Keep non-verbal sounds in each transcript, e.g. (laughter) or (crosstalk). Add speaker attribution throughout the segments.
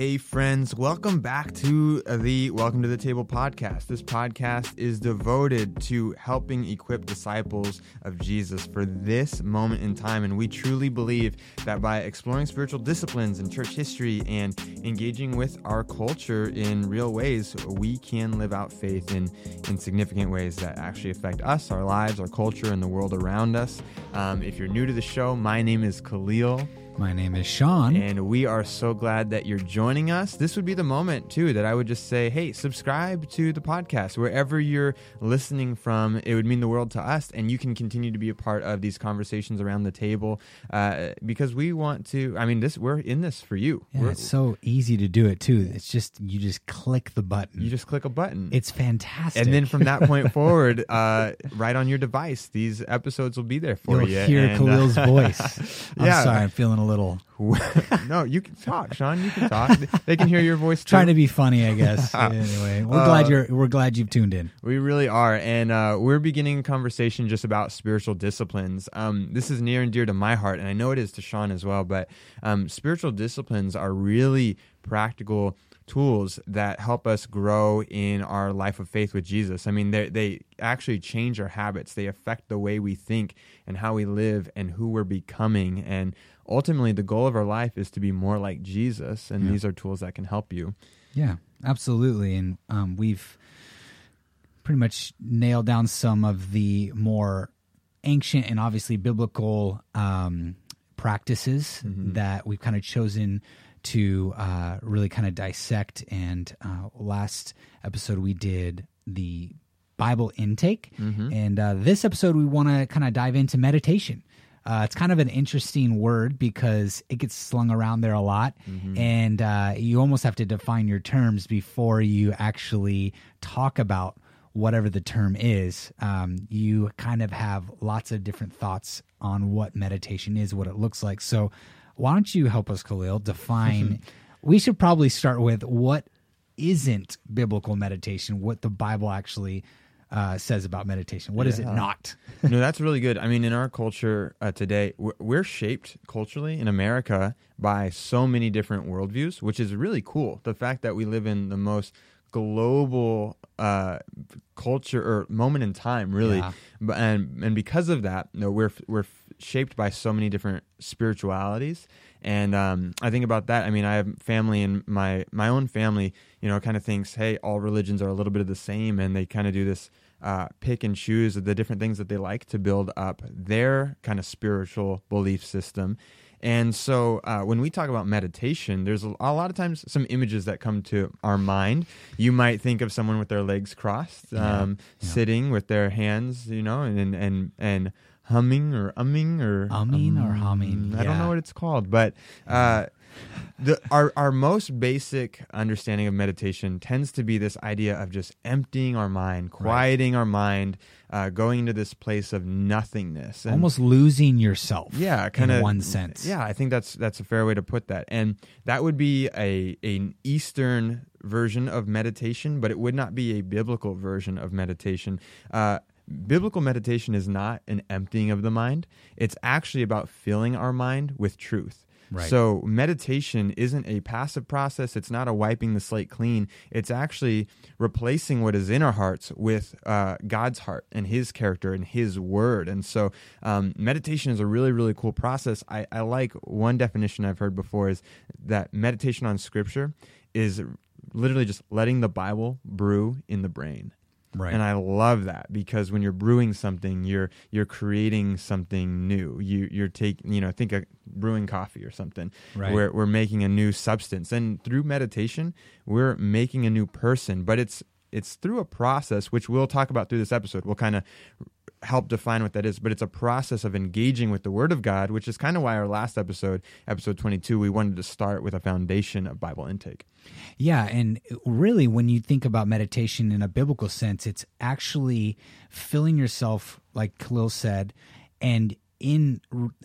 Speaker 1: Hey, friends, welcome back to the Welcome to the Table podcast. This podcast is devoted to helping equip disciples of Jesus for this moment in time. And we truly believe that by exploring spiritual disciplines and church history and engaging with our culture in real ways, we can live out faith in, in significant ways that actually affect us, our lives, our culture, and the world around us. Um, if you're new to the show, my name is Khalil.
Speaker 2: My name is Sean.
Speaker 1: And we are so glad that you're joining us. This would be the moment, too, that I would just say, hey, subscribe to the podcast. Wherever you're listening from, it would mean the world to us. And you can continue to be a part of these conversations around the table uh, because we want to, I mean, this we're in this for you.
Speaker 2: Yeah,
Speaker 1: We're-
Speaker 2: it's so easy to do it too. It's just you just click the button.
Speaker 1: you just click a button.
Speaker 2: it's fantastic.
Speaker 1: and then from that point (laughs) forward, uh, right on your device, these episodes will be there for
Speaker 2: you'll
Speaker 1: you.
Speaker 2: hear
Speaker 1: And, uh,
Speaker 2: Khalil's voice. (laughs) I'm
Speaker 1: Yeah.
Speaker 2: sorry, I'm feeling a little (laughs)
Speaker 1: no, you can talk, Sean. You can talk. They can hear your voice.
Speaker 2: trying to be funny, I guess. (laughs) anyway, we're
Speaker 1: Uh,
Speaker 2: glad you're we're glad you've tuned in.
Speaker 1: We really are, and uh, we're beginning a conversation just about spiritual disciplines. Um, this is near and dear to my heart, and I know it is to Sean as well. But um, spiritual disciplines are really practical tools that help us grow in our life of faith with Jesus. I mean, they they actually change our habits. They affect the way we think and how we live and who we're becoming. And ultimately, the goal of our life is to be more like Jesus. And
Speaker 2: Yeah.
Speaker 1: these are tools that can help you.
Speaker 2: Yeah, absolutely. And um, we've pretty much nailed down some of the more ancient and obviously biblical um, practices that we've kind of chosen to uh, really kind of dissect. And uh, last episode, we did the Bible intake. And uh, this episode, we want to kind of dive into meditation. Uh, it's kind of an interesting word because it gets slung around there a lot, and uh, you almost have to define your terms before you actually talk about whatever the term is. Um, you kind of have lots of different thoughts on what meditation is, what it looks like. So, why don't you help us, Khalil, define? (laughs) we should probably start with what isn't biblical meditation, what the Bible actually uh, says about meditation. What is it not? (laughs)
Speaker 1: no, that's really good. I mean, in our culture uh, today, we're, we're shaped culturally in America by so many different worldviews, which is really cool. The fact that we live in the most global uh, culture or moment in time, really,
Speaker 2: Yeah.
Speaker 1: and and because of that, you know, we're we're shaped by so many different spiritualities. And um, I think about that. I mean, I have family, and my my own family, you know, kind of thinks, hey, all religions are a little bit of the same, and they kind of do this uh, pick and choose the different things that they like to build up their kind of spiritual belief system. And so uh, when we talk about meditation, there's a, lot of times some images that come to our mind. You might think of someone with their legs crossed, um,
Speaker 2: Yeah.
Speaker 1: sitting with their hands, you know, and and and humming or umming or
Speaker 2: Umming or humming,
Speaker 1: I don't know what it's called, but uh, the our our most basic understanding of meditation tends to be this idea of just emptying our mind, quieting our mind, uh, going into this place of nothingness, and
Speaker 2: Almost losing yourself.
Speaker 1: yeah, kind of
Speaker 2: in one sense.
Speaker 1: Yeah, I think that's that's a fair way to put that, and that would be a an Eastern version of meditation, but it would not be a biblical version of meditation. Uh, biblical meditation is not an emptying of the mind; it's actually about filling our mind with truth.
Speaker 2: Right.
Speaker 1: So meditation isn't a passive process. It's not a wiping the slate clean. It's actually replacing what is in our hearts with uh, God's heart and His character and His word. And so um, meditation is a really, really cool process. I, I like one definition I've heard before is that meditation on Scripture is literally just letting the Bible brew in the brain.
Speaker 2: Right.
Speaker 1: And I love that because when you're brewing something, you're you're creating something new. You you're taking you know think of brewing coffee or something.
Speaker 2: Right.
Speaker 1: We're we're making a new substance, and through meditation, we're making a new person. But it's it's through a process which we'll talk about through this episode. We'll kind of help define what that is, but it's a process of engaging with the Word of God, which is kind of why our last episode, episode 22, we wanted to start with a foundation of Bible intake.
Speaker 2: Yeah, and really, when you think about meditation in a biblical sense, it's actually filling yourself, like Khalil said, and in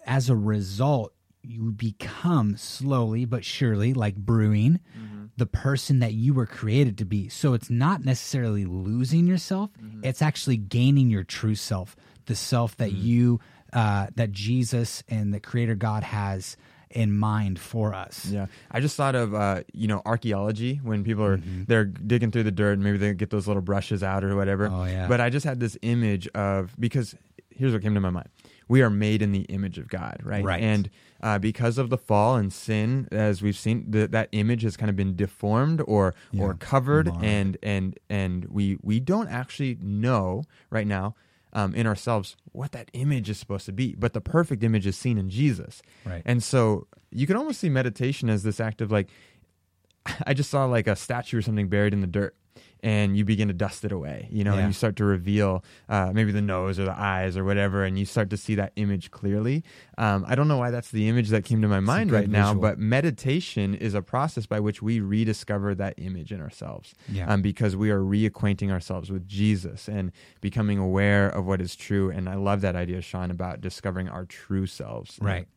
Speaker 2: as a result, you become slowly but surely, like brewing, mm-hmm. The person that you were created to be. So it's not necessarily losing yourself; it's actually gaining your true self, the self that you, uh, that Jesus and the Creator God has in mind for us.
Speaker 1: Yeah, I just thought of uh, you know archaeology when people are
Speaker 2: Mm-hmm.
Speaker 1: they're digging through the dirt, and maybe they get those little brushes out or whatever.
Speaker 2: Oh, yeah.
Speaker 1: But I just had this image of because here's what came to my mind: we are made in the image of God, right?
Speaker 2: Right.
Speaker 1: And uh, because of the fall and sin, as we've seen, the, that image has kind of been deformed or or covered,
Speaker 2: marred.
Speaker 1: and and and we we don't actually know right now. Um, in ourselves, what that image is supposed to be, but the perfect image is seen in Jesus.
Speaker 2: Right.
Speaker 1: And so you can almost see meditation as this act of like, (sighs) I just saw like a statue or something buried in the dirt. And you begin to dust it away, you know,
Speaker 2: Yeah.
Speaker 1: and you start to reveal uh, maybe the nose or the eyes or whatever, and you start to see that image clearly. Um, I don't know why that's the image that came to my mind
Speaker 2: good
Speaker 1: right now, but meditation is a process by which we rediscover that image in ourselves
Speaker 2: Yeah.
Speaker 1: um, because we are reacquainting ourselves with Jesus and becoming aware of what is true. And I love that idea, Sean, about discovering our true selves.
Speaker 2: Right.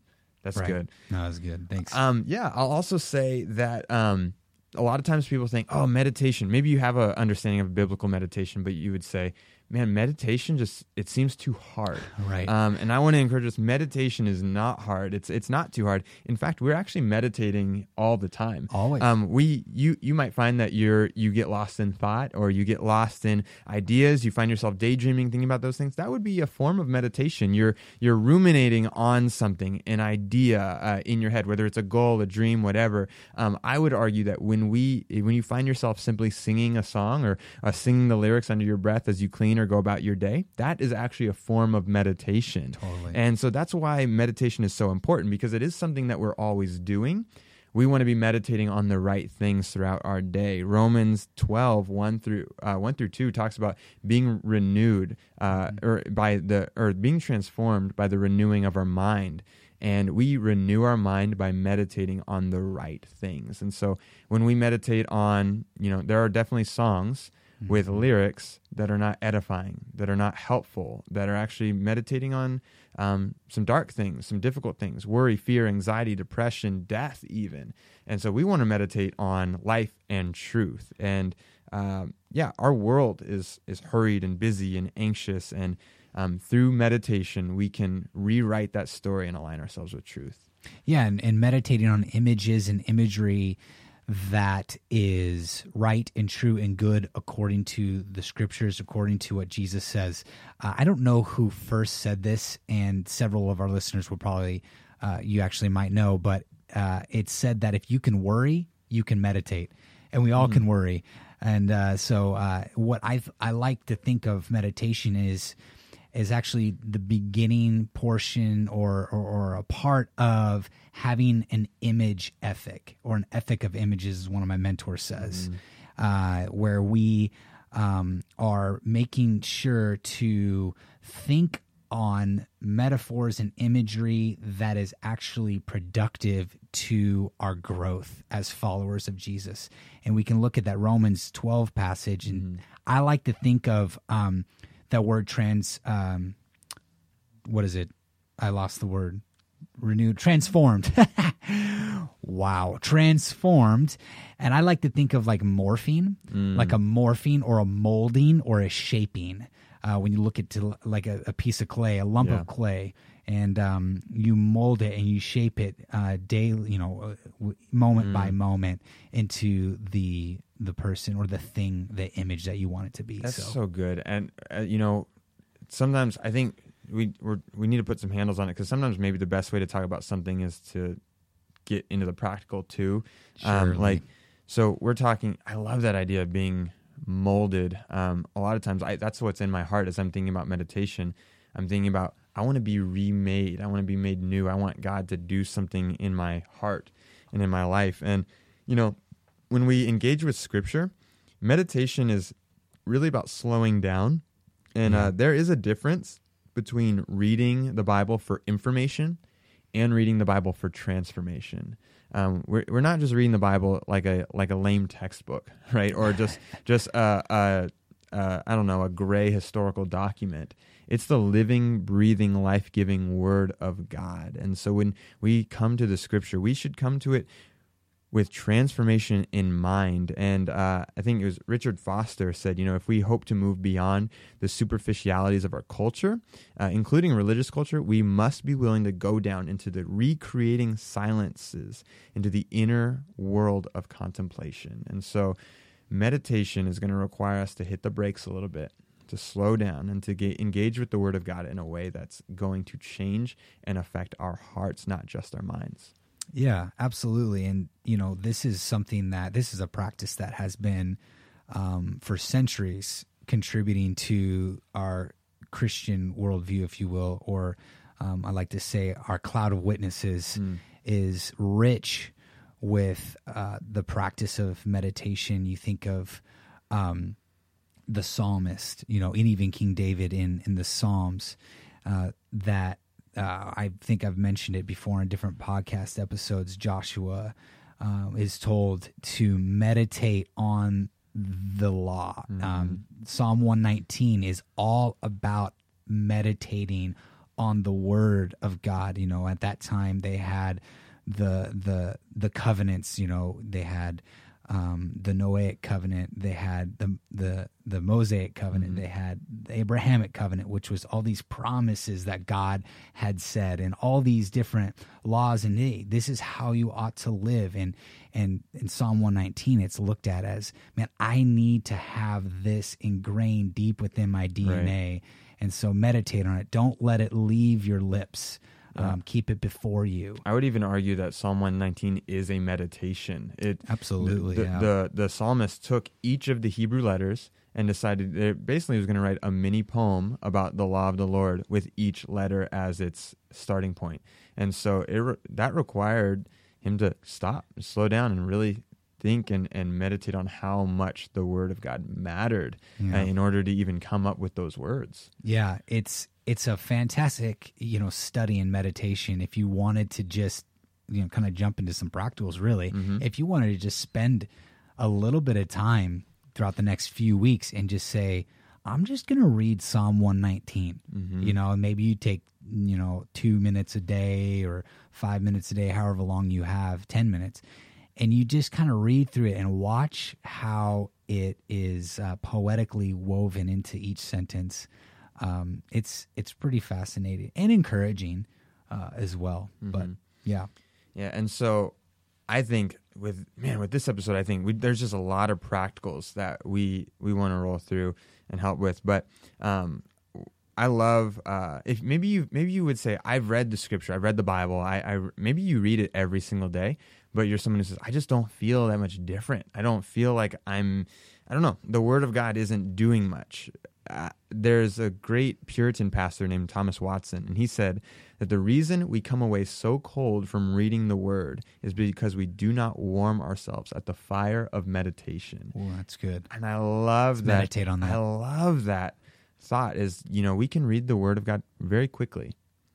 Speaker 1: That's
Speaker 2: Right.
Speaker 1: good.
Speaker 2: No, that's good. Thanks.
Speaker 1: Um, yeah, I'll also say that um, a lot of times people think, oh, meditation. Maybe you have an understanding of biblical meditation, but you would say, man, meditation just it seems too hard.
Speaker 2: Right.
Speaker 1: Um, and I want to encourage us. Meditation is not hard. It's it's not too hard. In fact, we're actually meditating all the time.
Speaker 2: Always.
Speaker 1: Um, we you you might find that you're you get lost in thought or you get lost in ideas. You find yourself daydreaming, thinking about those things. That would be a form of meditation. You're you're ruminating on something, an idea uh, in your head, whether it's a goal, a dream, whatever. Um, I would argue that when we when you find yourself simply singing a song or uh, singing the lyrics under your breath as you clean or go about your day, that is actually a form of meditation.
Speaker 2: Totally.
Speaker 1: And so that's why meditation is so important because it is something that we're always doing. We want to be meditating on the right things throughout our day. Romans 12, 1 through, uh, 1 through 2 talks about being renewed uh, or by the or being transformed by the renewing of our mind. And we renew our mind by meditating on the right things. And so when we meditate on, you know, there are definitely songs with lyrics that are not edifying, that are not helpful, that are actually meditating on um, some dark things, some difficult things, worry, fear, anxiety, depression, death, even. And so we want to meditate on life and truth. And um, yeah, our world is is hurried and busy and anxious, and um, through meditation, we can rewrite that story and align ourselves with truth.
Speaker 2: Yeah, and, and meditating on images and imagery that is right and true and good according to the scriptures, according to what Jesus says. Uh, I don't know who first said this, and several of our listeners will probably, uh, you actually might know, but uh, it said that if you can worry, you can meditate, and we all can worry. And uh, so, uh, what I I like to think of meditation is is actually the beginning portion or, or, or a part of having an image ethic or an ethic of images, as one of my mentors says, uh, where we um, are making sure to think on metaphors and imagery that is actually productive to our growth as followers of Jesus. And we can look at that Romans 12 passage. And I like to think of um, that word trans, um, what is it? I lost the word. Renewed, transformed. (laughs) wow, transformed. And I like to think of like morphine, like a morphine or a molding or a shaping. Uh, when you look at to like a, a piece of clay, a lump
Speaker 1: Yeah.
Speaker 2: of clay, and um, you mold it and you shape it uh, daily, you know, uh, moment by moment into the the person or the thing, the image that you want it to be.
Speaker 1: That's
Speaker 2: so,
Speaker 1: so, good. And uh, you know, sometimes I think we we're, we need to put some handles on it because sometimes maybe the best way to talk about something is to get into the practical too. Um, like, so we're talking. I love that idea of being molded. Um, a lot of times, I, that's what's in my heart as I'm thinking about meditation. I'm thinking about I want to be remade. I want to be made new. I want God to do something in my heart and in my life. And you know, when we engage with Scripture, meditation is really about slowing down. And uh, there is a difference between reading the Bible for information and reading the Bible for transformation. Um, we're we're not just reading the Bible like a like a lame textbook, (laughs) right? Or just (laughs) just a, a, a I don't know a gray historical document. It's the living, breathing, life giving Word of God. And so when we come to the Scripture, we should come to it with transformation in mind. And uh, I think it was Richard Foster said, you know, if we hope to move beyond the superficialities of our culture, uh, including religious culture, we must be willing to go down into the recreating silences, into the inner world of contemplation. And so meditation is going to require us to hit the brakes a little bit. To slow down and to get, engage with the Word of God in a way that's going to change and affect our hearts, not just our minds.
Speaker 2: Yeah, absolutely. And, you know, this is something that, this is a practice that has been um, for centuries contributing to our Christian worldview, if you will, or um, I like to say our cloud of witnesses mm. is rich with uh, the practice of meditation. You think of um, the psalmist, you know, and even King David in, in the Psalms, uh, that uh, I think I've mentioned it before in different podcast episodes. Joshua uh, is told to meditate on the law. Mm-hmm. Um, Psalm 119 is all about meditating on the word of God. You know, at that time they had the the the covenants. You know, they had um, the Noahic covenant, they had the the the Mosaic covenant, mm-hmm. they had the Abrahamic covenant, which was all these promises that God had said, and all these different laws. And hey, this is how you ought to live. And and in Psalm one nineteen, it's looked at as, man, I need to have this ingrained deep within my DNA. Right. And so meditate on it. Don't let it leave your lips. Um, keep it before you.
Speaker 1: I would even argue that Psalm 119 is a meditation. It
Speaker 2: absolutely
Speaker 1: the,
Speaker 2: yeah.
Speaker 1: the, the psalmist took each of the Hebrew letters and decided that basically was going to write a mini poem about the law of the Lord with each letter as its starting point. And so it that required him to stop, slow down, and really think and, and meditate on how much the word of God mattered yeah. uh, in order to even come up with those words.
Speaker 2: Yeah, it's it's a fantastic you know study and meditation if you wanted to just you know kind of jump into some practicals really mm-hmm. if you wanted to just spend a little bit of time throughout the next few weeks and just say i'm just going to read psalm 119 mm-hmm. you know maybe you take you know 2 minutes a day or 5 minutes a day however long you have 10 minutes and you just kind of read through it and watch how it is uh, poetically woven into each sentence um, it's it's pretty fascinating and encouraging uh, as well. Mm-hmm. But yeah,
Speaker 1: yeah, and so I think with man with this episode, I think we, there's just a lot of practicals that we we want to roll through and help with. But um, I love uh, if maybe you maybe you would say I've read the scripture, I've read the Bible. I, I maybe you read it every single day, but you're someone who says I just don't feel that much different. I don't feel like I'm. I don't know. The Word of God isn't doing much uh, there's a great Puritan pastor named Thomas Watson, and he said that the reason we come away so cold from reading the Word is because we do not warm ourselves at the fire of meditation.
Speaker 2: Oh, that's good.
Speaker 1: And I love
Speaker 2: Let's
Speaker 1: that.
Speaker 2: Meditate on that.
Speaker 1: I love that thought. Is you know we can read the Word of God very quickly.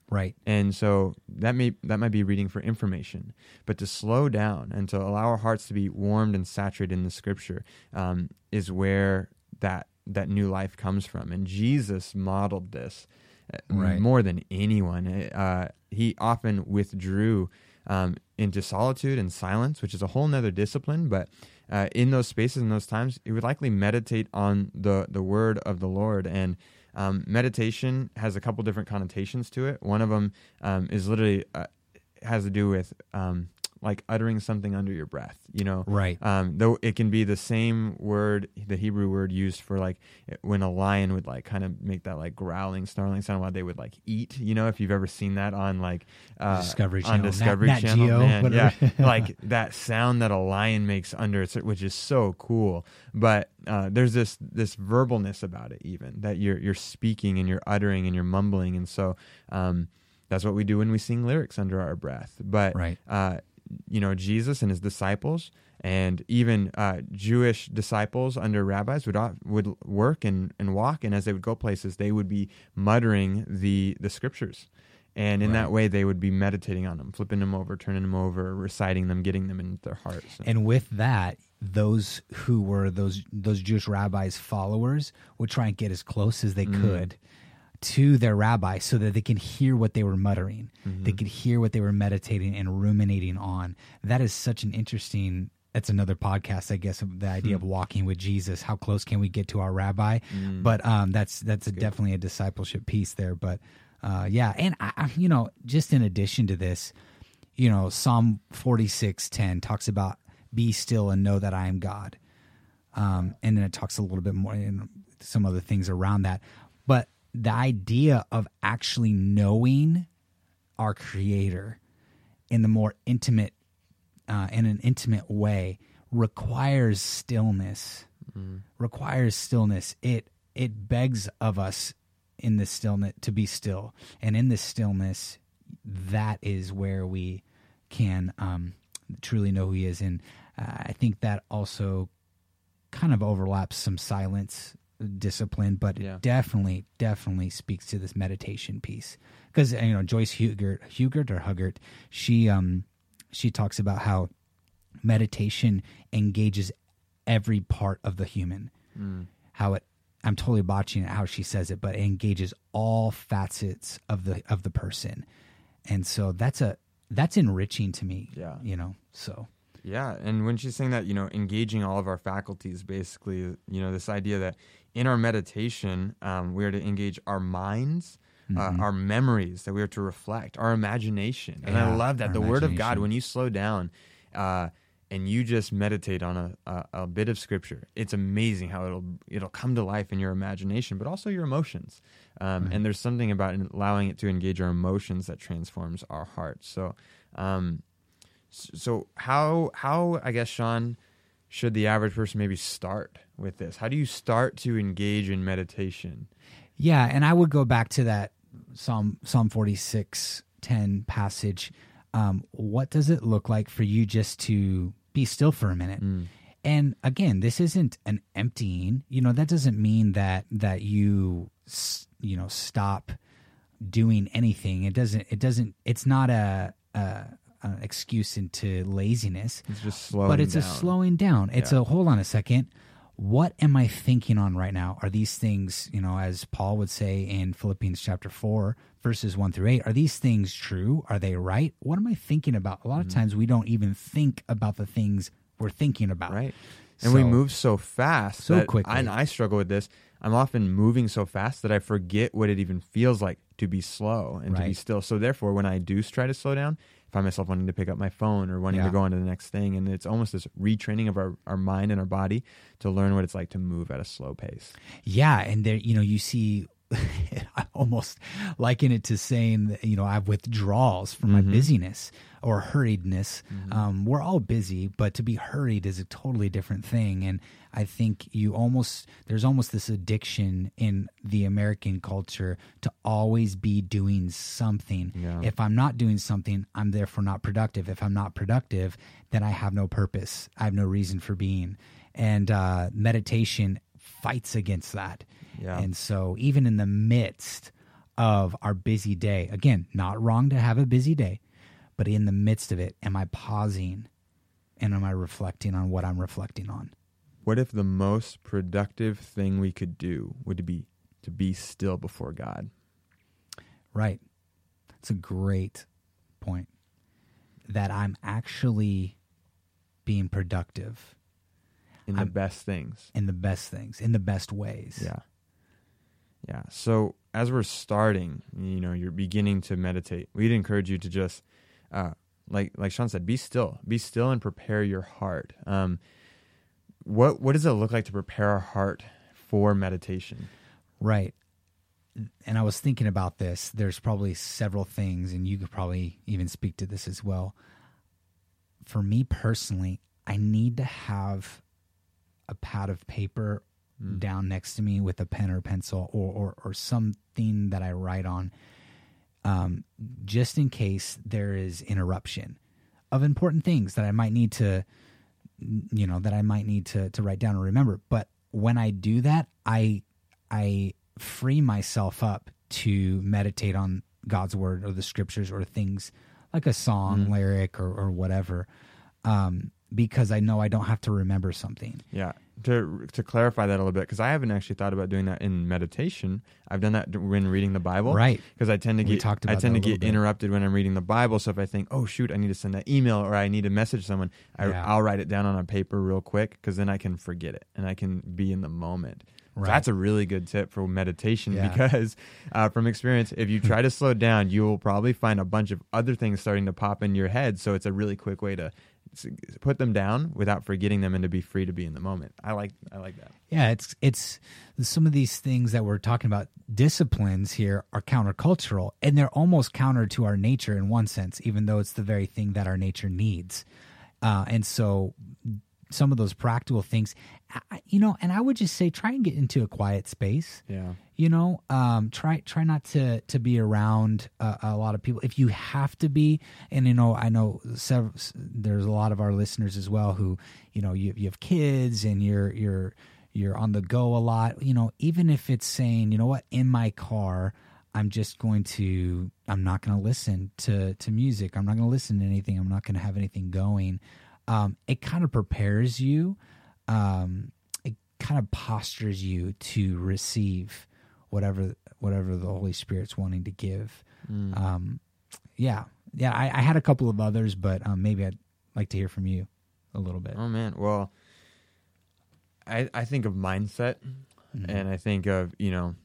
Speaker 2: Right.
Speaker 1: And so that may that might be reading for information, but to slow down and to allow our hearts to be warmed and saturated in the Scripture um, is where that that new life comes from. And Jesus modeled this uh, right. more than anyone. Uh, he often withdrew um, into solitude and silence, which is a whole nother discipline. But uh, in those spaces, and those times, he would likely meditate on the the word of the Lord. And um, meditation has a couple different connotations to it. One of them um, is literally uh, has to do with um, like uttering something under your breath, you know?
Speaker 2: Right.
Speaker 1: Um, though it can be the same word, the Hebrew word used for like when a lion would like kind of make that like growling, snarling sound while they would like eat, you know, if you've ever seen that on like
Speaker 2: uh, Discovery
Speaker 1: Channel. On Discovery
Speaker 2: Nat,
Speaker 1: Channel.
Speaker 2: Geo,
Speaker 1: man, yeah. (laughs) like that sound that a lion makes under it, which is so cool. But uh, there's this this verbalness about it even that you're you're speaking and you're uttering and you're mumbling and so um, that's what we do when we sing lyrics under our breath but
Speaker 2: right.
Speaker 1: uh, you know Jesus and his disciples, and even uh, Jewish disciples under rabbis would would work and, and walk, and as they would go places, they would be muttering the the scriptures, and in right. that way, they would be meditating on them, flipping them over, turning them over, reciting them, getting them into their hearts.
Speaker 2: And with that, those who were those those Jewish rabbis' followers would try and get as close as they mm. could to their rabbi so that they can hear what they were muttering. They could hear what they were meditating and ruminating on. That is such an interesting. That's another podcast, I guess, the idea of walking with Jesus. How close can we get to our rabbi? But um, that's that's a, definitely a discipleship piece there. But uh, yeah, and I, you know, just in addition to this, you know, Psalm forty six ten talks about be still and know that I am God um, and then it talks a little bit more and some other things around that. But the idea of actually knowing our Creator in the more intimate, uh, in an intimate way, requires stillness. Requires stillness. It it begs of us in this stillness to be still, and in this stillness, that is where we can um, truly know who He is. And uh, I think that also kind of overlaps some silence discipline, but
Speaker 1: Yeah.
Speaker 2: it definitely, definitely speaks to this meditation piece. Because you know Joyce Hugert, Hugert or Huggert, she um she talks about how meditation engages every part of the human. How it I'm totally botching it how she says it, but it engages all facets of the of the person. And so that's a that's enriching to me.
Speaker 1: Yeah.
Speaker 2: You know, so
Speaker 1: Yeah, and when she's saying that, you know, engaging all of our faculties, basically, you know, this idea that in our meditation, um, we are to engage our minds,
Speaker 2: Mm-hmm.
Speaker 1: uh, our memories, that we are to reflect, our imagination. And I love that the Word of God, when you slow down uh, and you just meditate on a, a, a bit of Scripture, it's amazing how it'll it'll come to life in your imagination, but also your emotions. Um, And there's something about allowing it to engage our emotions that transforms our hearts. So. Um, so how how I guess Sean should the average person maybe start with this? How do you start to engage in meditation?
Speaker 2: Yeah, and I would go back to that Psalm Psalm forty six ten passage. Um, what does it look like for you just to be still for a minute? And again, this isn't an emptying. You know, that doesn't mean that that you you know stop doing anything. It doesn't. It doesn't. It's not a. a an excuse into laziness
Speaker 1: It's just slowing
Speaker 2: but it's a slowing down. It's
Speaker 1: Yeah.
Speaker 2: a hold on a second. What am I thinking on right now? Are these things, you know, as Paul would say in Philippians chapter 4, verses 1 through 8, are these things true? Are they right? What am I thinking about? A lot
Speaker 1: Mm-hmm.
Speaker 2: of times we don't even think about the things we're thinking about.
Speaker 1: right? And we move so fast.
Speaker 2: So
Speaker 1: that-
Speaker 2: quickly.
Speaker 1: And I struggle with this. I'm often moving so fast that I forget what it even feels like to be slow and to be still. So therefore, when I do try to slow down, I find myself wanting to pick up my phone or wanting
Speaker 2: Yeah.
Speaker 1: to go on to the next thing. And it's almost this retraining of our, our mind and our body to learn what it's like to move at a slow pace.
Speaker 2: Yeah, and there, you know, you see, (laughs) I almost liken it to saying that you know I have withdrawals from my busyness or hurriedness. Um, we're all busy, but to be hurried is a totally different thing. And I think you almost there's almost this addiction in the American culture to always be doing something.
Speaker 1: Yeah.
Speaker 2: If I'm not doing something, I'm therefore not productive. If I'm not productive, then I have no purpose. I have no reason for being. And uh, meditation fights against that.
Speaker 1: Yeah.
Speaker 2: And so, even in the midst of our busy day, again, not wrong to have a busy day, but in the midst of it, am I pausing and am I reflecting on what I'm reflecting on?
Speaker 1: What if the most productive thing we could do would be to be still before God?
Speaker 2: Right. It's a great point that I'm actually being productive
Speaker 1: in the
Speaker 2: I'm-
Speaker 1: best things.
Speaker 2: in the best things, in the best ways.
Speaker 1: Yeah. Yeah. So as we're starting, you know, you're beginning to meditate. We'd encourage you to just, uh, like like Sean said, be still, be still, and prepare your heart. Um, what what does it look like to prepare our heart for meditation?
Speaker 2: Right. And I was thinking about this. There's probably several things, and you could probably even speak to this as well. For me personally, I need to have a pad of paper down next to me with a pen or pencil or, or, or something that I write on, um, just in case there is interruption of important things that I might need to, you know, that I might need to, to write down or remember. But when I do that, I, I free myself up to meditate on God's word or the scriptures or things like a song lyric or, or whatever. Um, because I know I don't have to remember something.
Speaker 1: Yeah. To to clarify that a little bit, because I haven't actually thought about doing that in meditation. I've done that when reading the Bible,
Speaker 2: Right.
Speaker 1: Because I tend to get
Speaker 2: talked
Speaker 1: I tend to get
Speaker 2: bit.
Speaker 1: interrupted when I'm reading the Bible. So if I think, oh shoot, I need to send that email or I need to message someone, I,
Speaker 2: Yeah.
Speaker 1: I'll write it down on a paper real quick because then I can forget it and I can be in the moment.
Speaker 2: Right.
Speaker 1: That's a really good tip for meditation
Speaker 2: Yeah.
Speaker 1: because, (laughs) uh, from experience, if you try to (laughs) slow down, you will probably find a bunch of other things starting to pop in your head. So it's a really quick way to put them down without forgetting them and to be free to be in the moment. I like I like that.
Speaker 2: Yeah, it's it's some of these things that we're talking about disciplines here are countercultural and they're almost counter to our nature in one sense, even though it's the very thing that our nature needs. Uh, and so some of those practical things, I- you know, and I would just say try and get into a quiet space.
Speaker 1: Yeah.
Speaker 2: You know, um, try try not to to be around uh, a lot of people if you have to be. And you know, I know several, there's a lot of our listeners as well who, you know, you you have kids and you're you're you're on the go a lot. You know, even if it's saying, you know what, in my car, I'm just going to I'm not going to listen to to music. I'm not going to listen to anything. I'm not going to have anything going. Um, it kind of prepares you. Um, it kind of postures you to receive whatever whatever the Holy Spirit's wanting to give.
Speaker 1: Mm.
Speaker 2: Um, yeah, yeah. I, I had a couple of others, but um, maybe I'd like to hear from you a little bit.
Speaker 1: Oh man, well, I I think of mindset,
Speaker 2: Mhm.
Speaker 1: and I think of you know,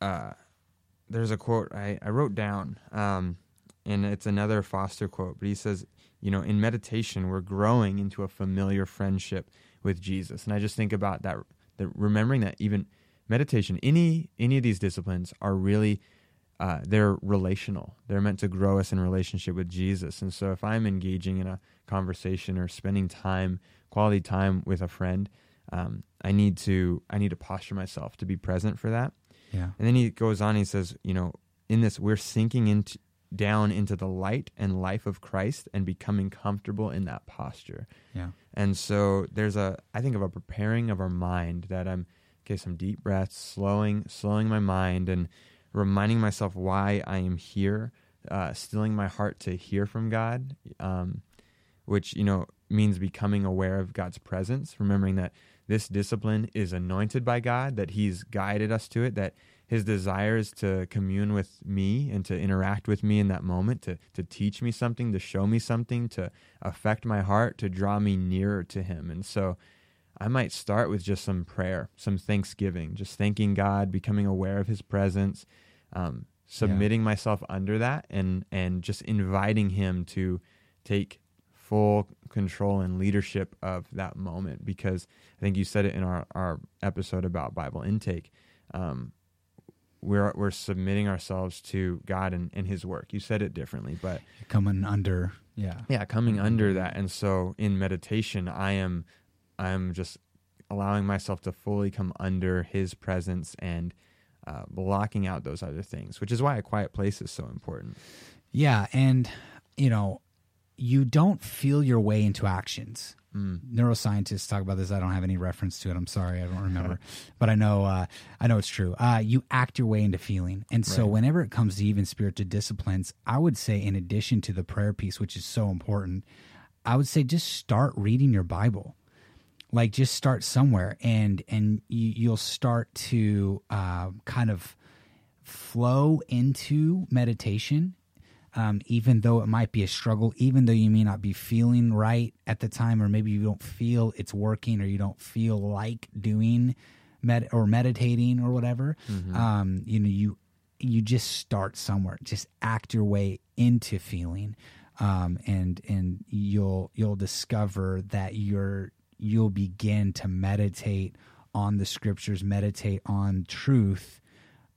Speaker 1: uh, there's a quote I I wrote down, um, and it's another Foster quote, but he says, you know, in meditation we're growing into a familiar friendship with Jesus, and I just think about that, that remembering that even meditation, any any of these disciplines are really uh, they're relational. They're meant to grow us in relationship with Jesus. And so if I'm engaging in a conversation or spending time, quality time with a friend, um, I need to I need to posture myself to be present for that.
Speaker 2: yeah,
Speaker 1: And then he goes on. He says, you know, in this we're sinking into down into the light and life of Christ and becoming comfortable in that posture.
Speaker 2: yeah,
Speaker 1: And so there's a I think of a preparing of our mind that I'm okay, some deep breaths, slowing slowing my mind and reminding myself why I am here, uh, stilling my heart to hear from God, um, which you know means becoming aware of God's presence, remembering that this discipline is anointed by God, that He's guided us to it, that His desire is to commune with me and to interact with me in that moment, to to teach me something, to show me something, to affect my heart, to draw me nearer to Him, and so. I might start with just some prayer, some thanksgiving, just thanking God, becoming aware of His presence, um, submitting myself under that, and and just inviting Him to take full control and leadership of that moment. Because I think you said it in our our episode about Bible intake. Um, we're we're submitting ourselves to God and, and His work. You said it differently, but
Speaker 2: coming under. Yeah,
Speaker 1: yeah coming under that and so in meditation i am i'm just allowing myself to fully come under his presence and uh, blocking out those other things which is why a quiet place is so important
Speaker 2: yeah, and you know, you don't feel your way into actions.
Speaker 1: Mm.
Speaker 2: neuroscientists talk about this. I don't have any reference to it. I'm sorry, I don't remember, (laughs) but I know uh, I know it's true. Uh, you act your way into feeling, and so
Speaker 1: Right.
Speaker 2: whenever it comes to even spiritual disciplines, I would say, in addition to the prayer piece, which is so important, I would say just start reading your Bible. Like just start somewhere, and and you, you'll start to uh, kind of flow into meditation um, even though it might be a struggle, even though you may not be feeling right at the time, or maybe you don't feel it's working, or you don't feel like doing med or meditating or whatever. Um, you know, you you just start somewhere, just act your way into feeling, um, and and you'll you'll discover that you're you'll begin to meditate on the scriptures, meditate on truth.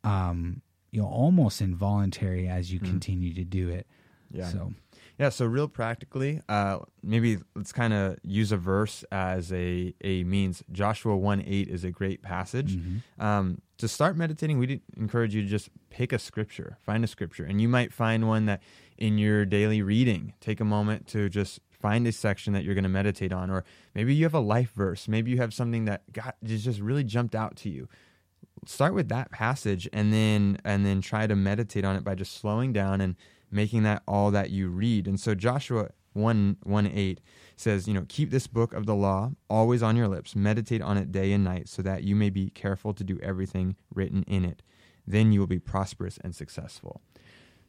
Speaker 2: Um, you know, almost involuntary as you continue to do it.
Speaker 1: yeah.
Speaker 2: So
Speaker 1: yeah so real practically uh, maybe let's kind of use a verse as a, a means. Joshua 1 8 is a great passage. Um, to start meditating we encourage you to just pick a scripture find a scripture. And you might find one that in your daily reading take a moment to just find a section that you're going to meditate on. Or maybe you have a life verse. Maybe you have something that got just really jumped out to you start with that passage and then and then try to meditate on it by just slowing down and making that all that you read and so joshua 1 1 8 says, you know, keep this book of the law always on your lips, meditate on it day and night, so that you may be careful to do everything written in it. Then you will be prosperous and successful.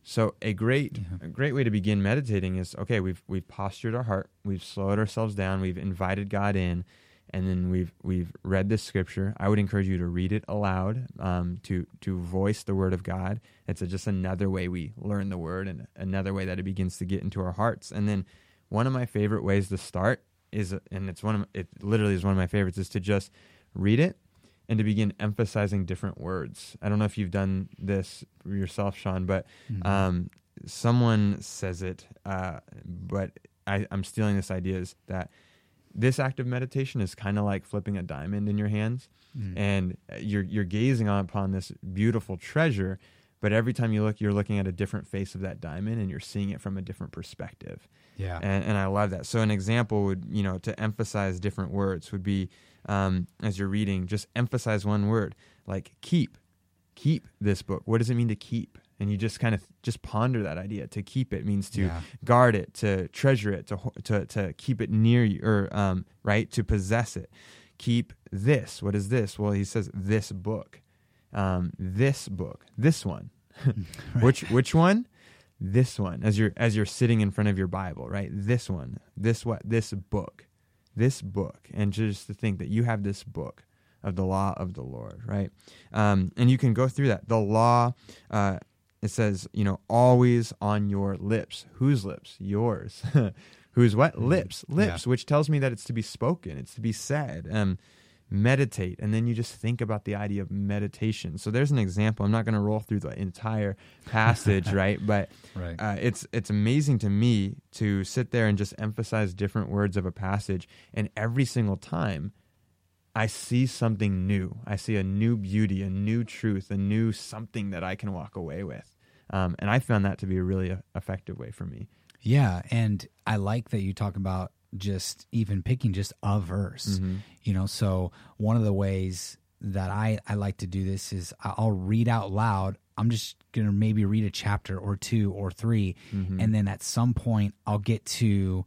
Speaker 1: So a great
Speaker 2: Yeah.
Speaker 1: a great way to begin meditating is okay, we've we've postured our heart, we've slowed ourselves down, we've invited God in, and then we've we've read this scripture. I would encourage you to read it aloud, um, to to voice the word of God. It's a, just another way we learn the word, and another way that it begins to get into our hearts. And then one of my favorite ways to start is, and it's one of it literally is one of my favorites, is to just read it and to begin emphasizing different words. I don't know if you've done this yourself, Sean, but
Speaker 2: Mhm.
Speaker 1: um, someone says it, uh, but I, I'm stealing this idea is that this act of meditation is kind of like flipping a diamond in your hands,
Speaker 2: Mm.
Speaker 1: and you're you're gazing on upon this beautiful treasure. But every time you look, you're looking at a different face of that diamond, and you're seeing it from a different perspective
Speaker 2: yeah.
Speaker 1: and, and I love that. So an example would, you know, to emphasize different words would be, um, as you're reading, just emphasize one word, like keep, keep this book. What does it mean to keep? And you just kind of just ponder that idea. To keep it means to
Speaker 2: Yeah.
Speaker 1: guard it, to treasure it, to to to keep it near you, or um, right, to possess it. Keep this. What is this? Well, he says this book, um, this book, this one. (laughs) (laughs) Which which one? This one. As you're as you're sitting in front of your Bible, right? This one. This what? This book. This book. And just to think that you have this book of the law of the Lord, right? Um, and you can go through that. The law. Uh, it says, you know, always on your lips. Whose lips? Yours. (laughs) Whose what? Lips. Lips, which tells me that it's to be spoken, it's to be said. Um, meditate. And then you just think about the idea of meditation. So there's an example. I'm not going to roll through the entire passage, (laughs) right? But
Speaker 2: Right.
Speaker 1: uh, it's it's amazing to me to sit there and just emphasize different words of a passage, and every single time, I see something new. I see a new beauty, a new truth, a new something that I can walk away with, um, and I found that to be a really uh, effective way for me.
Speaker 2: Yeah, and I like that you talk about just even picking just a verse.
Speaker 1: Mm-hmm.
Speaker 2: You know, so one of the ways that I I like to do this is I'll read out loud. I'm just gonna maybe read a chapter or two or 3
Speaker 1: Mm-hmm.
Speaker 2: and then at some point I'll get to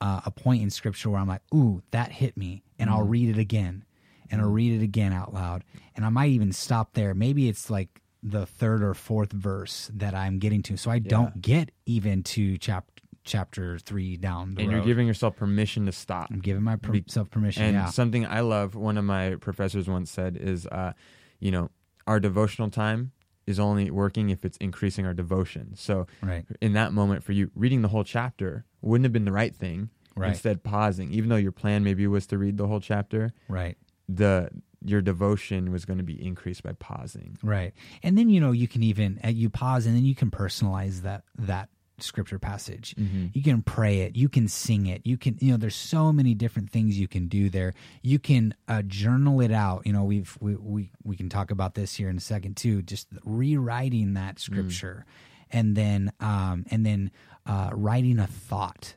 Speaker 2: uh, a point in scripture where I'm like, ooh, that hit me, and I'll
Speaker 1: Mm-hmm.
Speaker 2: read it again, and I'll read it again out loud, and I might even stop there. Maybe it's like the third or fourth verse that I'm getting to, so I don't get even to chapter chapter three down the
Speaker 1: And
Speaker 2: road.
Speaker 1: you're giving yourself permission to stop.
Speaker 2: I'm giving myself permission.
Speaker 1: And
Speaker 2: yeah,
Speaker 1: something I love, one of my professors once said is, uh, you know, our devotional time is only working if it's increasing our devotion. So
Speaker 2: right,
Speaker 1: in that moment for you, reading the whole chapter wouldn't have been the right thing.
Speaker 2: Right.
Speaker 1: Instead, pausing, even though your plan maybe was to read the whole chapter,
Speaker 2: right.
Speaker 1: the your devotion was going to be increased by pausing.
Speaker 2: Right. And then you know you can even uh, you pause and then you can personalize that that scripture passage. You can pray it, you can sing it. You can you know there's so many different things you can do there. You can uh, journal it out. You know, we've we, we we can talk about this here in a second too, just rewriting that scripture and then um and then uh writing a thought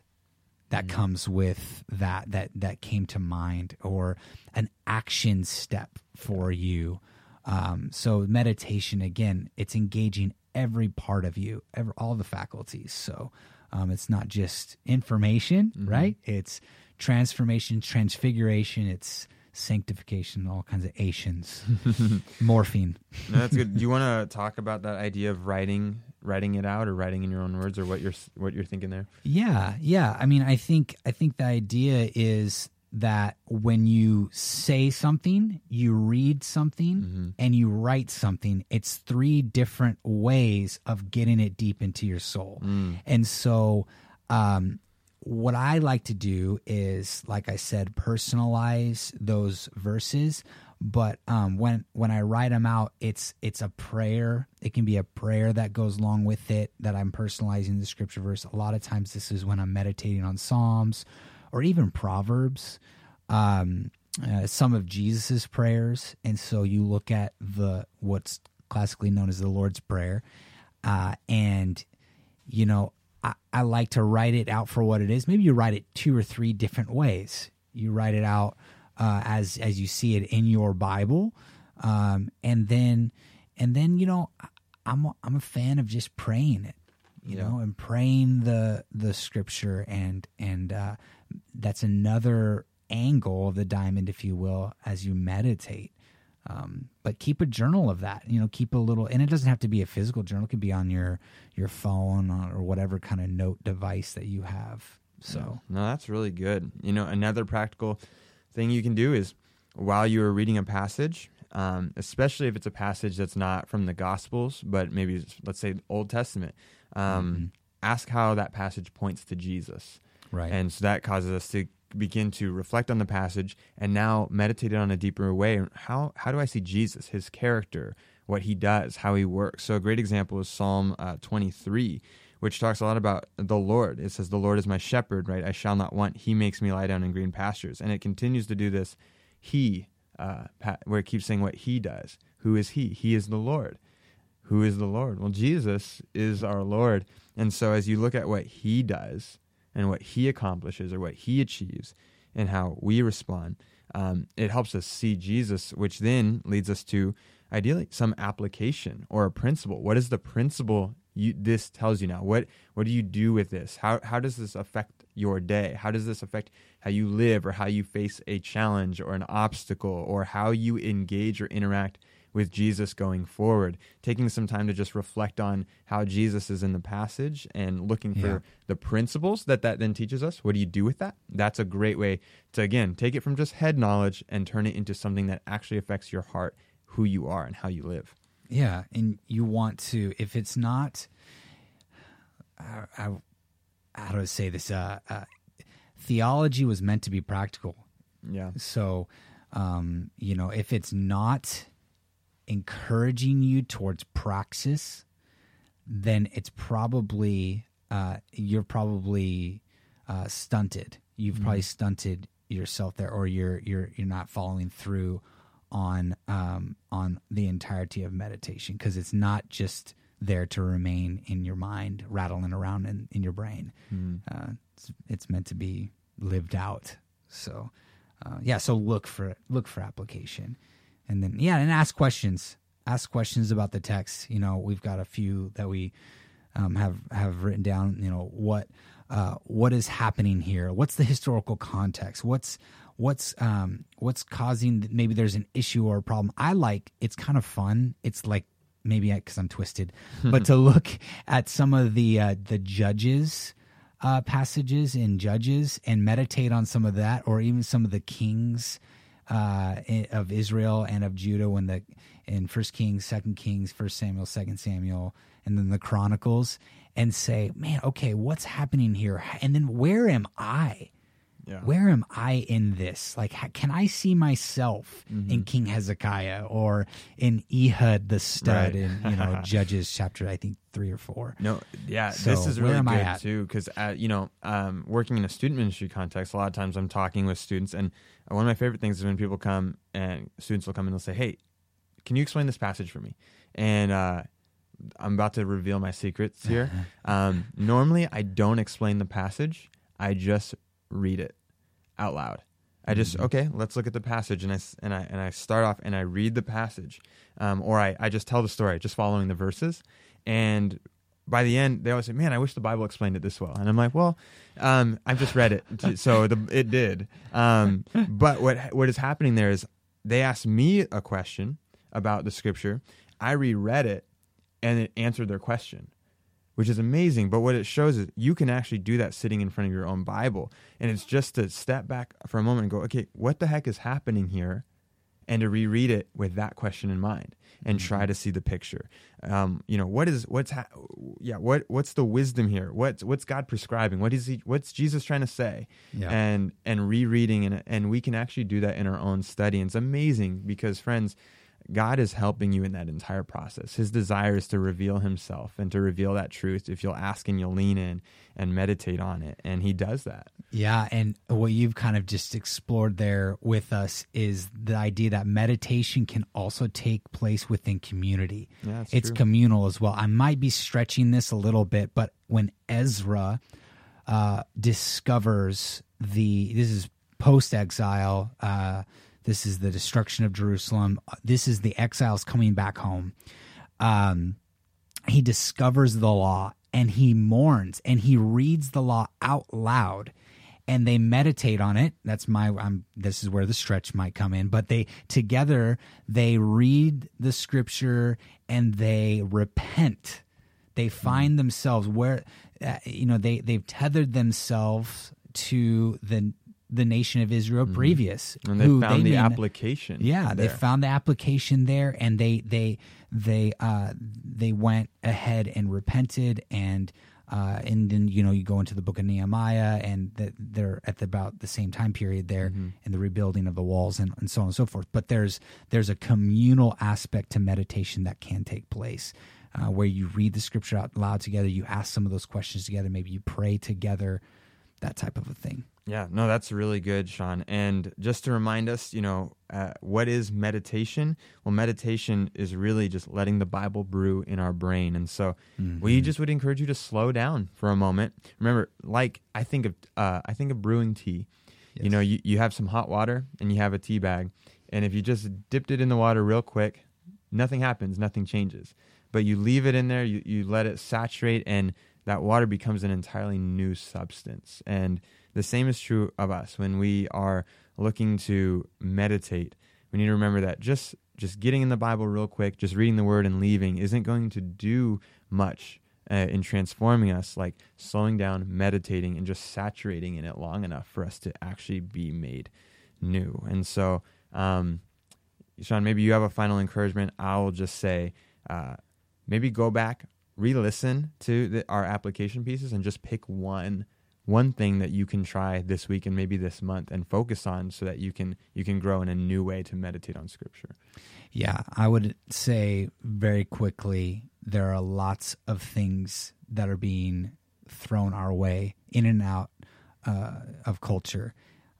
Speaker 2: that comes with that that that came to mind or an action step for you. Um, so meditation again it's engaging every part of you every, all the faculties. So um, it's not just information right? It's transformation transfiguration. It's sanctification all kinds of asians (laughs) morphine
Speaker 1: No, that's good. Do you (laughs) want to talk about that idea of writing, writing it out, or writing in your own words, or what you're what you're thinking there?
Speaker 2: Yeah, yeah. I mean, I think I think the idea is that when you say something, you read something, and you write something, it's three different ways of getting it deep into your soul. And so, um, what I like to do is, like I said, personalize those verses. But um, when when I write them out, it's it's a prayer. It can be a prayer that goes along with it that I'm personalizing the scripture verse. A lot of times, this is when I'm meditating on Psalms or even Proverbs. Um, uh, some of Jesus's prayers, and so you look at the what's classically known as the Lord's Prayer, uh, and you know, I, I like to write it out for what it is. Maybe you write it two or three different ways. You write it out uh, as as you see it in your Bible, um, and then and then you know, I'm a, I'm a fan of just praying it. you
Speaker 1: Yeah.
Speaker 2: know, and praying the the scripture and and uh, that's another angle of the diamond, if you will, as you meditate. Um, but keep a journal of that. You know, keep a little, and it doesn't have to be a physical journal. It could be on your your phone or whatever kind of note device that you have. So
Speaker 1: No, that's really good. You know, another practical thing you can do is while you are reading a passage, um, especially if it's a passage that's not from the Gospels, but maybe it's, let's say Old Testament, um, ask how that passage points to Jesus.
Speaker 2: right,
Speaker 1: And so that causes us to begin to reflect on the passage and now meditate it on a deeper way. How how do I see Jesus, his character, what he does, how he works? So a great example is Psalm uh, 23, which talks a lot about the Lord. It says, "The Lord is my shepherd; right? I shall not want. He makes me lie down in green pastures." And it continues to do this. He, uh, where it keeps saying what he does. Who is he? He is the Lord. Who is the Lord? Well, Jesus is our Lord. And so as you look at what he does and what he accomplishes or what he achieves and how we respond, um, it helps us see Jesus, which then leads us to ideally some application or a principle. What is the principle you, this tells you now? What what do you do with this? How how does this affect your day? How does this affect how you live or how you face a challenge or an obstacle or how you engage or interact with Jesus going forward, taking some time to just reflect on how Jesus is in the passage and looking for
Speaker 2: Yeah.
Speaker 1: the principles that that then teaches us. What do you do with that? That's a great way to again take it from just head knowledge and turn it into something that actually affects your heart, who you are, and how you live.
Speaker 2: Yeah, and you want to if it's not, I, I, how do I say this? Uh, uh, theology was meant to be practical,
Speaker 1: Yeah,
Speaker 2: so um, you know if it's not encouraging you towards praxis, then it's probably uh, you're probably uh, stunted. You've probably stunted yourself there, or you're you're you're not following through on um, on the entirety of meditation because it's not just there to remain in your mind, rattling around in, in your brain. Uh, it's, it's meant to be lived out. So, uh, yeah. So look for look for application, and then yeah, and ask questions. Ask questions about the text. You know, we've got a few that we um, have have written down. You know what uh, what is happening here? What's the historical context? What's what's um, what's causing? Maybe there's an issue or a problem. I like. It's kind of fun. It's like maybe because I'm twisted, (laughs) but to look at some of the uh, the judges uh, passages in Judges and meditate on some of that, or even some of the kings uh, of Israel and of Judah when the in First Kings, Second Kings, First Samuel, Second Samuel, and then the Chronicles, and say, man, okay, what's happening here? And then where am I?
Speaker 1: Yeah,
Speaker 2: Where am I in this? Like, can I see myself
Speaker 1: Mm-hmm.
Speaker 2: in King Hezekiah or in Ehud the stud
Speaker 1: Right.
Speaker 2: in you know (laughs) Judges chapter I think three or four?
Speaker 1: No, yeah,
Speaker 2: So,
Speaker 1: this is really good too because uh, you know, um, working in a student ministry context, a lot of times I'm talking with students, and one of my favorite things is when people come and students will come and they'll say, "Hey, can you explain this passage for me?" And uh, I'm about to reveal my secrets here. (laughs) um, normally, I don't explain the passage; I just read it out loud. I just okay, let's look at the passage, and I and I and I start off and I read the passage, um, or I I just tell the story, just following the verses, and by the end they always say, "Man, I wish the Bible explained it this well," and I'm like, "Well, um, I've just read it, (laughs) so the, it did." Um, but what what is happening there is they asked me a question about the scripture, I reread it, and it answered their question which is amazing. But what it shows is you can actually do that sitting in front of your own Bible. And it's just to step back for a moment and go, okay, what the heck is happening here? And to reread it with that question in mind and try to see the picture. Um, you know, what is, what's, ha- yeah, what, what's the wisdom here? What's, what's God prescribing? What is he, what's Jesus trying to say?
Speaker 2: Yeah.
Speaker 1: And, and rereading and, and we can actually do that in our own study. And it's amazing because friends, God is helping you in that entire process. His desire is to reveal himself and to reveal that truth if you'll ask and you'll lean in and meditate on it. And he does that.
Speaker 2: Yeah, and what you've kind of just explored there with us is the idea that meditation can also take place within community.
Speaker 1: Yeah,
Speaker 2: it's
Speaker 1: true.
Speaker 2: communal as well. I might be stretching this a little bit, but when Ezra uh, discovers the this is post exile, uh, this is the destruction of Jerusalem. This is the exiles coming back home. Um, he discovers the law and he mourns and he reads the law out loud and they meditate on it that's my i'm this is where the stretch might come in but they together they read the scripture and they repent they find themselves where uh, you know they they've tethered themselves to the the nation of Israel previous
Speaker 1: And they
Speaker 2: who
Speaker 1: found the
Speaker 2: knew-
Speaker 1: application.
Speaker 2: yeah, they found the application there, and they they they uh, they went ahead and repented, and uh, and then you know you go into the book of Nehemiah, and that they're at the, about the same time period there in the rebuilding of the walls and, and so on and so forth. But there's there's a communal aspect to meditation that can take place. Uh, where you read the scripture out loud together, you ask some of those questions together, maybe you pray together, that type of a thing.
Speaker 1: Yeah, no, that's really good, Sean. And just to remind us, you know, uh, what is meditation? Well, meditation is really just letting the Bible brew in our brain. And so we just would encourage you to slow down for a moment. Remember, like I think of, uh, I think of brewing tea. You know, you, you have some hot water and you have a tea bag. And if you just dipped it in the water real quick, nothing happens, nothing changes. But you leave it in there, you, you let it saturate, and that water becomes an entirely new substance. And the same is true of us when we are looking to meditate. We need to remember that just just getting in the Bible real quick, just reading the Word and leaving, isn't going to do much uh, in transforming us. Like slowing down, meditating, and just saturating in it long enough for us to actually be made new. And so, um, Sean, maybe you have a final encouragement. I will just say, uh, maybe go back, re-listen to the, our application pieces, and just pick one one thing that you can try this week and maybe this month and focus on, so that you can you can grow in a new way to meditate on Scripture.
Speaker 2: Yeah, I would say very quickly there are lots of things that are being thrown our way in and out uh, of culture.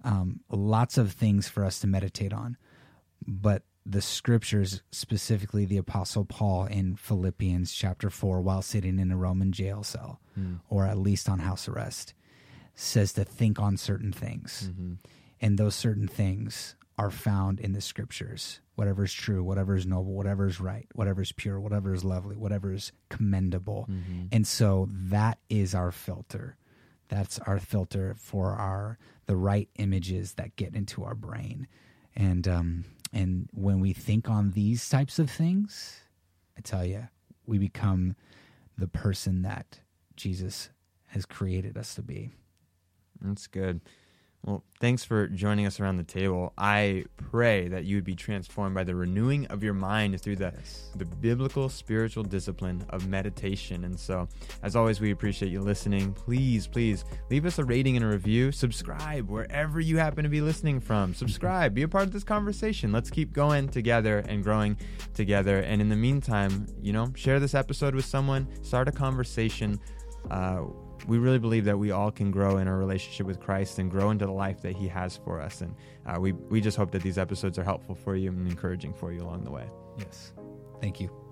Speaker 2: Um, lots of things for us to meditate on, but the scriptures, specifically the Apostle Paul in Philippians chapter 4, while sitting in a Roman jail cell or at least on house arrest, says to think on certain things. And those certain things are found in the scriptures. Whatever is true, whatever is noble, whatever is right, whatever is pure, whatever is lovely, whatever is commendable. And so that is our filter. That's our filter for our the right images that get into our brain. And um and when we think on these types of things, I tell you, we become the person that Jesus has created us to be.
Speaker 1: That's good. Well, thanks for joining us around the table. I pray that you would be transformed by the renewing of your mind through the the biblical spiritual discipline of meditation. And so, as always, we appreciate you listening. Please, please leave us a rating and a review. Subscribe wherever you happen to be listening from. (laughs) Subscribe. Be a part of this conversation. Let's keep going together and growing together. And in the meantime, you know, share this episode with someone. Start a conversation. Uh, we really believe that we all can grow in our relationship with Christ and grow into the life that He has for us. And uh, we, we just hope that these episodes are helpful for you and encouraging for you along the way.
Speaker 2: Yes. Thank you.